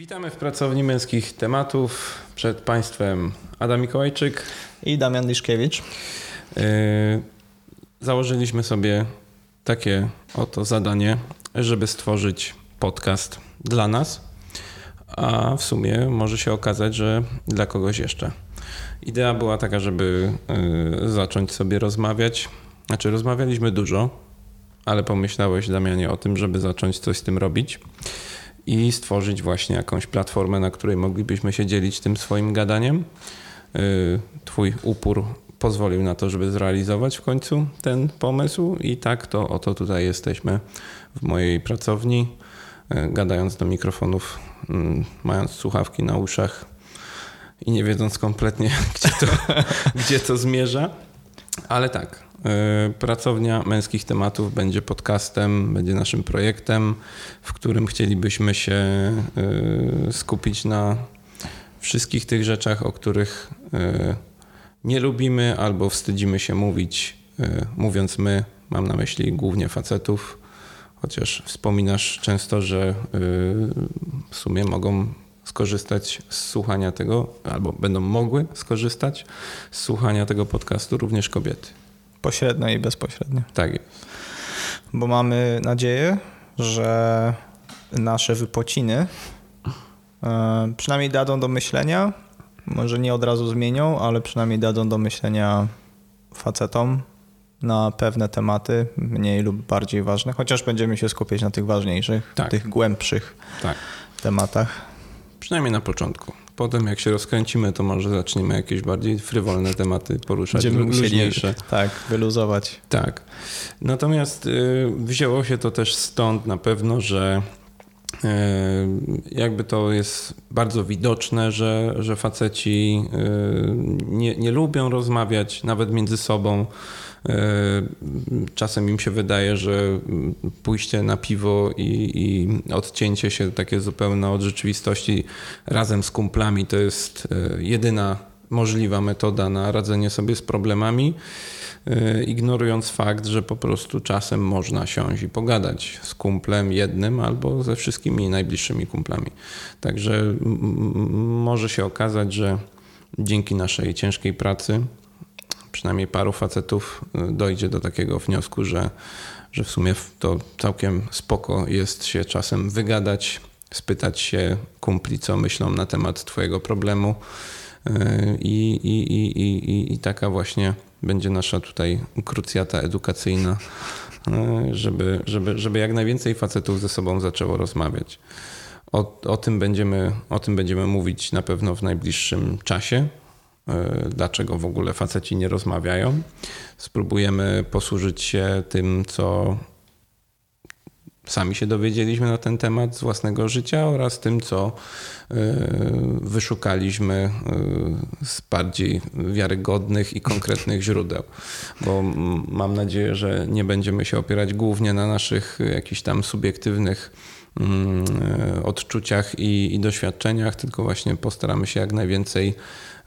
Witamy w pracowni męskich tematów. Przed Państwem Adam Mikołajczyk i Damian Liszkiewicz. Yy, założyliśmy sobie takie oto zadanie, żeby stworzyć podcast dla nas, a w sumie może się okazać, że dla kogoś jeszcze. Idea była taka, żeby yy, zacząć sobie rozmawiać. Znaczy, rozmawialiśmy dużo, ale pomyślałeś, Damianie, o tym, żeby zacząć coś z tym robić i stworzyć właśnie jakąś platformę, na której moglibyśmy się dzielić tym swoim gadaniem. Y, twój upór pozwolił na to, żeby zrealizować w końcu ten pomysł i tak to oto tutaj jesteśmy w mojej pracowni, y, gadając do mikrofonów, mm, mając słuchawki na uszach i nie wiedząc kompletnie, gdzie to, gdzie to zmierza. Ale tak, pracownia Męskich Tematów będzie podcastem, będzie naszym projektem, w którym chcielibyśmy się e, skupić na wszystkich tych rzeczach, o których e, nie lubimy albo wstydzimy się mówić. Mówiąc my, mam na myśli głównie facetów, chociaż wspominasz często, że w sumie mogą skorzystać z słuchania tego, albo będą mogły skorzystać z słuchania tego podcastu również kobiety. Pośrednio i bezpośrednio. Tak jest. Bo mamy nadzieję, że nasze wypociny e, przynajmniej dadzą do myślenia. Może nie od razu zmienią, ale przynajmniej dadzą do myślenia facetom na pewne tematy, mniej lub bardziej ważne, chociaż będziemy się skupiać na tych ważniejszych, tak. tych głębszych tak. tematach. Przynajmniej na początku. Potem jak się rozkręcimy, to może zaczniemy jakieś bardziej frywolne tematy poruszać. Będziemy musieli tak, wyluzować. Tak. Natomiast y, wzięło się to też stąd na pewno, że y, jakby to jest bardzo widoczne, że, że faceci y, nie, nie lubią rozmawiać nawet między sobą czasem im się wydaje, że pójście na piwo i, i odcięcie się takie zupełne od rzeczywistości razem z kumplami to jest e, jedyna możliwa metoda na radzenie sobie z problemami, e, ignorując fakt, że po prostu czasem można siąść i pogadać z kumplem jednym albo ze wszystkimi najbliższymi kumplami. Także może się okazać, że dzięki naszej ciężkiej pracy przynajmniej paru facetów y, dojdzie do takiego wniosku, że, że w sumie to całkiem spoko jest się czasem wygadać, spytać się kumpli, co myślą na temat Twojego problemu. Y, I, i, i, i, i taka właśnie będzie nasza tutaj krucjata edukacyjna, y, żeby, żeby, żeby jak najwięcej facetów ze sobą zaczęło rozmawiać. O, o, tym będziemy, o tym będziemy mówić na pewno w najbliższym czasie. E, dlaczego w ogóle faceci nie rozmawiają. Spróbujemy posłużyć się tym, co sami się dowiedzieliśmy na ten temat z własnego życia oraz tym, co e, wyszukaliśmy e, z bardziej wiarygodnych i konkretnych źródeł. Bo mam nadzieję, że nie będziemy się opierać głównie na naszych jakichś tam subiektywnych odczuciach i, i doświadczeniach, tylko właśnie postaramy się jak najwięcej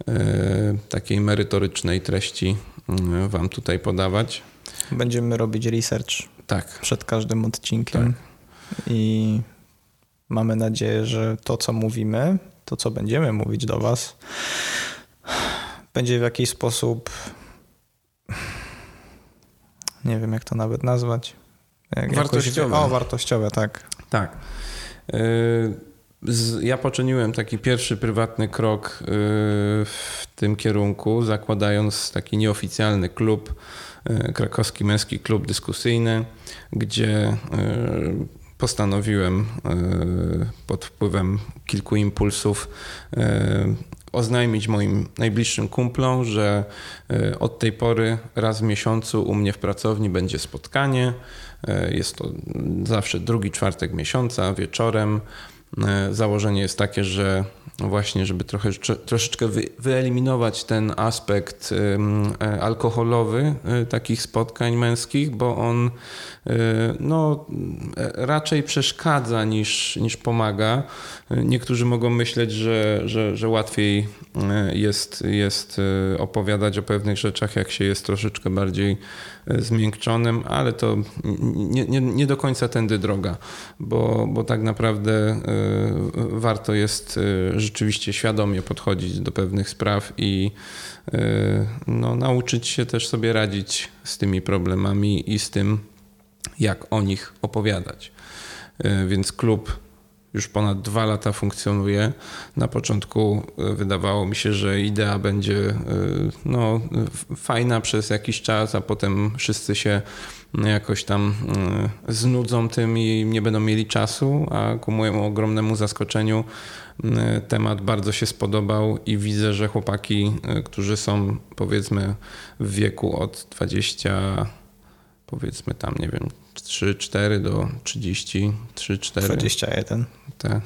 E, takiej merytorycznej treści e, Wam tutaj podawać. Będziemy robić research tak. przed każdym odcinkiem tak. i mamy nadzieję, że to, co mówimy, to, co będziemy mówić do Was, będzie w jakiś sposób, nie wiem, jak to nawet nazwać. Jak wartościowe. Jakoś, o, wartościowe, tak. Tak. Y ja poczyniłem taki pierwszy prywatny krok y, w tym kierunku, zakładając taki nieoficjalny klub, y, krakowski męski klub dyskusyjny, gdzie postanowiłem pod wpływem kilku impulsów oznajmić moim najbliższym kumplom, że od tej pory raz w miesiącu u mnie w pracowni będzie spotkanie. Jest to zawsze drugi czwartek miesiąca wieczorem. E, założenie jest takie, że właśnie, żeby trochę, troszeczkę wyeliminować ten aspekt e, alkoholowy e, takich spotkań męskich, bo on no, raczej przeszkadza niż, niż pomaga. Niektórzy mogą myśleć, że, że, że łatwiej jest, jest opowiadać o pewnych rzeczach, jak się jest troszeczkę bardziej zmiękczonym, ale to nie, nie, nie do końca tędy droga, bo, bo tak naprawdę warto jest rzeczywiście świadomie podchodzić do pewnych spraw i no, nauczyć się też sobie radzić z tymi problemami i z tym, jak o nich opowiadać. Więc klub już ponad dwa lata funkcjonuje. Na początku e, wydawało mi się, że idea będzie e, no, fajna przez jakiś czas, a potem wszyscy się jakoś tam e, znudzą tym i nie będą mieli czasu, a ku mojemu ogromnemu zaskoczeniu temat bardzo się spodobał i widzę, że chłopaki, którzy są powiedzmy w wieku od 20 powiedzmy tam, nie wiem, 3-4 do 33 4 21. Tak.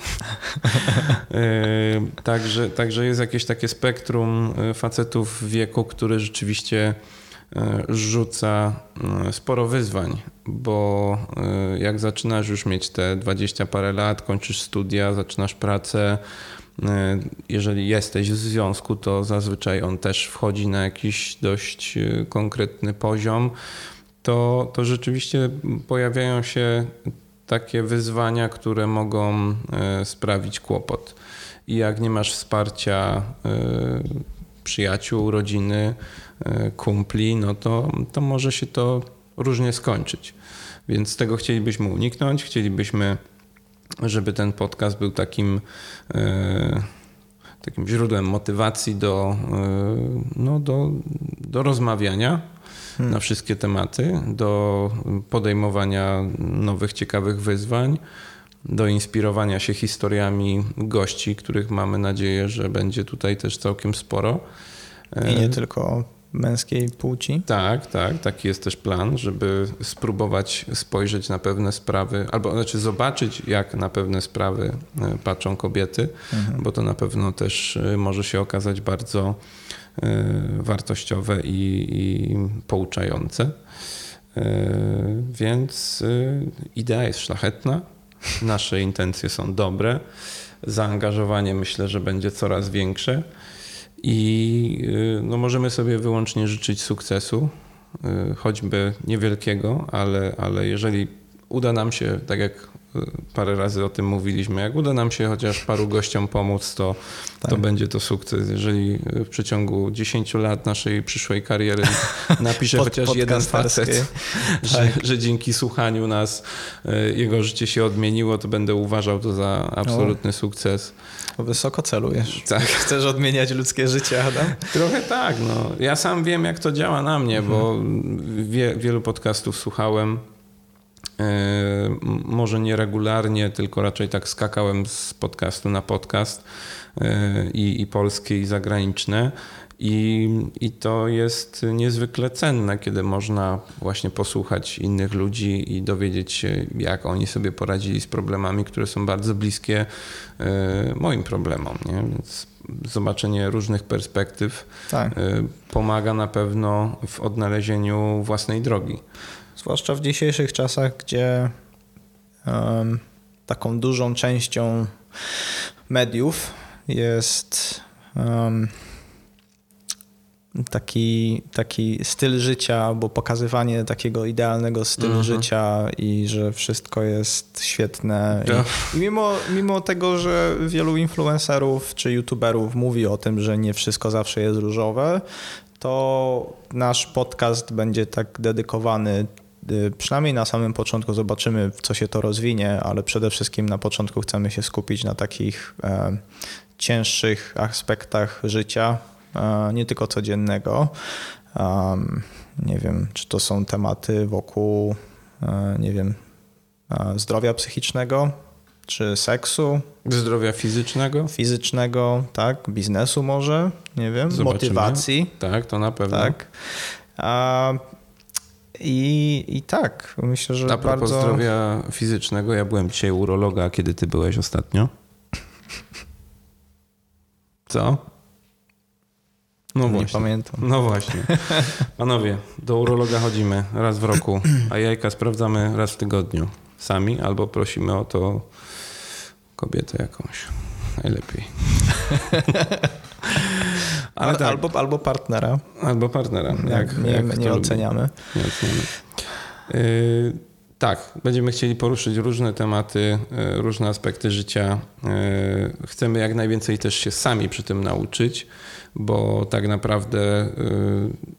także, także jest jakieś takie spektrum e, facetów w wieku, który rzeczywiście e, rzuca sporo wyzwań, bo jak zaczynasz już mieć te 20 parę lat, kończysz studia, zaczynasz pracę, jeżeli jesteś w związku, to zazwyczaj on też wchodzi na jakiś dość konkretny poziom to, to rzeczywiście pojawiają się takie wyzwania, które mogą e, sprawić kłopot. I jak nie masz wsparcia e, przyjaciół, rodziny, e, kumpli, no to, to może się to różnie skończyć. Więc tego chcielibyśmy uniknąć. Chcielibyśmy, żeby ten podcast był takim, takim źródłem motywacji do, no, do, do rozmawiania hmm. na wszystkie tematy, do podejmowania nowych, ciekawych wyzwań, do inspirowania się historiami gości, których mamy nadzieję, że będzie tutaj też całkiem sporo. I nie tylko męskiej płci. Tak, tak. Taki jest też plan, żeby spróbować spojrzeć na pewne sprawy, albo znaczy zobaczyć, jak na pewne sprawy e, patrzą kobiety, mhm. bo to na pewno też e, może się okazać bardzo wartościowe i, i pouczające. E, więc e, idea jest szlachetna, nasze intencje są dobre, zaangażowanie myślę, że będzie coraz większe i no, możemy sobie wyłącznie życzyć sukcesu, choćby niewielkiego, ale, ale jeżeli uda nam się, tak jak parę razy o tym mówiliśmy. Jak uda nam się chociaż paru gościom pomóc, to, tak. to będzie to sukces. Jeżeli w przeciągu 10 lat naszej przyszłej kariery napisze Pod, chociaż jeden facet, że, tak. że, dzięki słuchaniu nas e, jego życie się odmieniło, to będę uważał to za absolutny o. sukces. Wysoko celujesz. Tak. Chcesz odmieniać ludzkie życie, Adam? Trochę tak. No. Ja sam wiem, jak to działa na mnie, mhm. bo wie, wielu podcastów słuchałem E, może nie regularnie, tylko raczej tak skakałem z podcastu na podcast e, i, i polskie, i zagraniczne. I, I to jest niezwykle cenne, kiedy można właśnie posłuchać innych ludzi i dowiedzieć się, jak oni sobie poradzili z problemami, które są bardzo bliskie e, moim problemom. Nie? Więc zobaczenie różnych perspektyw tak. pomaga na pewno w odnalezieniu własnej drogi. Zwłaszcza w dzisiejszych czasach, gdzie um, taką dużą częścią mediów jest um, taki, taki styl życia, albo pokazywanie takiego idealnego stylu mhm. życia i że wszystko jest świetne. I, tak. I, mimo, mimo tego, że wielu influencerów czy youtuberów mówi o tym, że nie wszystko zawsze jest różowe, to nasz podcast będzie tak dedykowany przynajmniej na samym początku zobaczymy, co się to rozwinie, ale przede wszystkim na początku chcemy się skupić na takich e, cięższych aspektach życia, e, nie tylko codziennego. Nie wiem, czy to są tematy wokół, e, nie wiem, e, zdrowia psychicznego, czy seksu. Zdrowia fizycznego? Fizycznego, tak, biznesu może, nie wiem, Zobaczymy. motywacji. Tak, to na pewno. Tak. A i, I tak, myślę, że A propos bardzo... zdrowia fizycznego, ja byłem dzisiaj urologa, kiedy ty byłeś ostatnio. Co? No Nie pamiętam. No właśnie. Panowie, do urologa chodzimy raz w roku, a jajka sprawdzamy raz w tygodniu. Sami albo prosimy o to kobietę jakąś. Najlepiej. Ale tak. albo, albo partnera. Albo partnera, jak, nie, jak nie oceniamy. Nie oceniamy. Yy, Tak, będziemy chcieli poruszyć różne tematy, e, różne aspekty życia. E, chcemy jak najwięcej też się sami przy tym nauczyć, bo tak naprawdę e,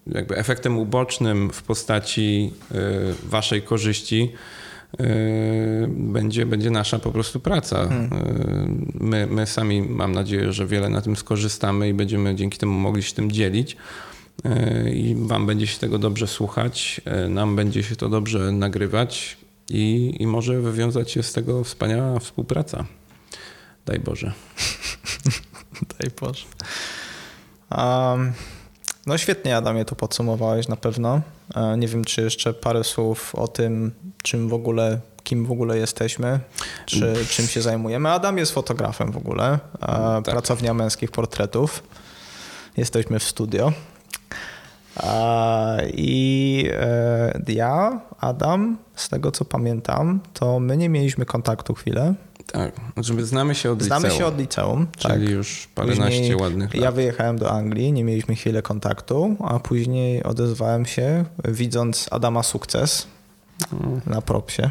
jakby efektem ubocznym w postaci waszej korzyści będzie, będzie nasza po prostu praca. Hmm. My, my sami mam nadzieję, że wiele na tym skorzystamy i będziemy dzięki temu mogli się tym dzielić. E, i Wam będzie się tego dobrze słuchać, nam będzie się to dobrze nagrywać i, i może wywiązać się z tego wspaniała współpraca. Daj Boże. Daj Boże. Um, no świetnie Adamie to podsumowałeś na pewno. E, nie wiem, czy jeszcze parę słów o tym, czym w ogóle, kim w ogóle jesteśmy, czy czym się zajmujemy. Adam jest fotografem w ogóle, tak. pracownia męskich portretów. Jesteśmy w studio. I e, ja, Adam, z tego co pamiętam, to my nie mieliśmy kontaktu chwilę. Tak, znaczy znamy się od znamy liceum. Znamy się od liceum, Czyli tak. już paręnaście później ładnych lat. Ja wyjechałem do Anglii, nie mieliśmy chwilę kontaktu, a później odezwałem się, widząc Adama sukces hmm. na propsie.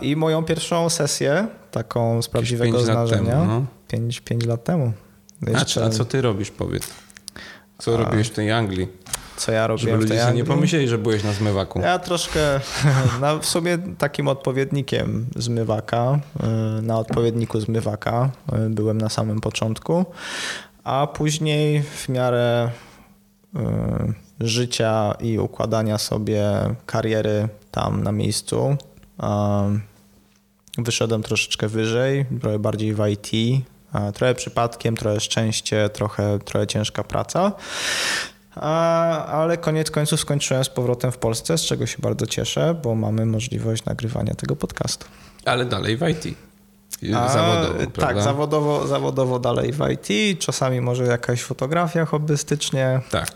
I moją pierwszą sesję, taką z prawdziwego zdarzenia, lat no. pięć, pięć lat temu. Jeszcze... A, a co ty robisz, powiedz? Co a... robiłeś w tej Anglii? Co ja robiłem Żeby ludzie sobie nie pomyśleli, że byłeś na zmywaku. Ja troszkę na, w sumie takim odpowiednikiem zmywaka, y, na odpowiedniku zmywaka y, byłem na samym początku, a później w miarę y, życia i układania sobie kariery tam na miejscu wyszedłem troszeczkę wyżej, trochę bardziej w IT, Trochę przypadkiem, trochę szczęście, trochę, trochę ciężka praca. Ale koniec końców skończyłem z powrotem w Polsce, z czego się bardzo cieszę, bo mamy możliwość nagrywania tego podcastu. Ale dalej w IT. Zawodowo, A, tak, zawodowo, zawodowo dalej w IT, czasami może jakaś fotografia hobbystycznie. Tak,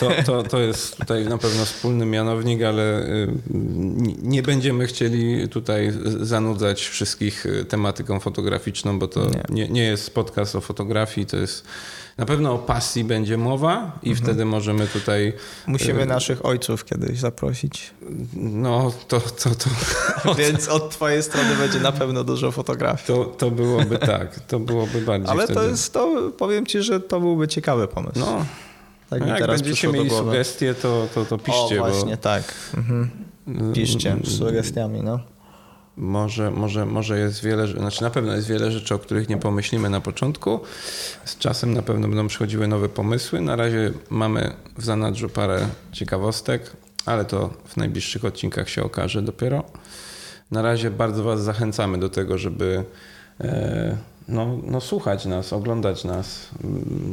to, to, to jest tutaj na pewno wspólny mianownik, ale y, nie będziemy chcieli tutaj zanudzać wszystkich y, tematyką fotograficzną, bo to nie, nie, nie jest podcast o fotografii, to jest na pewno o pasji będzie mowa i mhm. wtedy możemy tutaj... Musimy y naszych ojców kiedyś zaprosić. No, to... to, to Więc od twojej strony będzie na pewno dużo fotografii. To, to byłoby tak, to byłoby bardziej Ale wtedy. to jest, to powiem ci, że to byłby ciekawy pomysł. No, tak no jak będziecie mieli sugestie, to, to, to piszcie. O, właśnie, bo... tak. Mhm. Piszcie z sugestiami, no. Może, może, może jest wiele, znaczy na pewno jest wiele rzeczy, o których nie pomyślimy na początku. Z czasem na pewno będą przychodziły nowe pomysły. Na razie mamy w zanadrzu parę ciekawostek, ale to w najbliższych odcinkach się okaże dopiero. Na razie bardzo Was zachęcamy do tego, żeby e, no, no, słuchać nas, oglądać nas.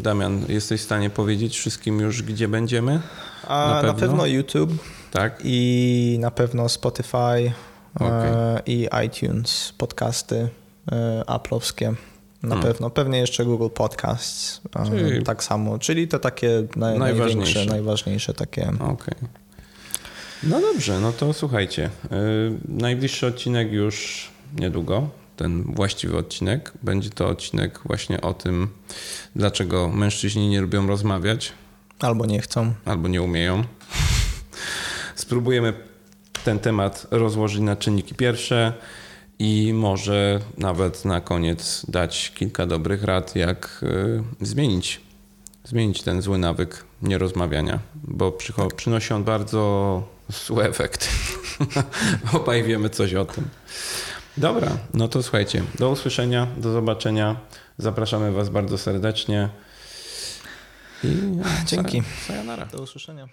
Damian, jesteś w stanie powiedzieć wszystkim już, gdzie będziemy? A, na, pewno? na pewno YouTube. Tak. I na pewno Spotify, okay. i iTunes, podcasty e, Apple'owskie. Na hmm. pewno. Pewnie jeszcze Google Podcasts. E, czyli tak samo. Czyli te takie naj, najważniejsze. najważniejsze takie. Okay. No dobrze, no to słuchajcie. Najbliższy odcinek już niedługo. Ten właściwy odcinek. Będzie to odcinek właśnie o tym, dlaczego mężczyźni nie lubią rozmawiać. Albo nie chcą. Albo nie umieją. Spróbujemy ten temat rozłożyć na czynniki pierwsze i może nawet na koniec dać kilka dobrych rad, jak y, zmienić, zmienić ten zły nawyk nierozmawiania, bo przynosi on bardzo złe efekty. Obaj wiemy coś o tym. Dobra, no to słuchajcie, do usłyszenia, do zobaczenia. Zapraszamy Was bardzo serdecznie. I, Dzięki. Sayonara. Do usłyszenia.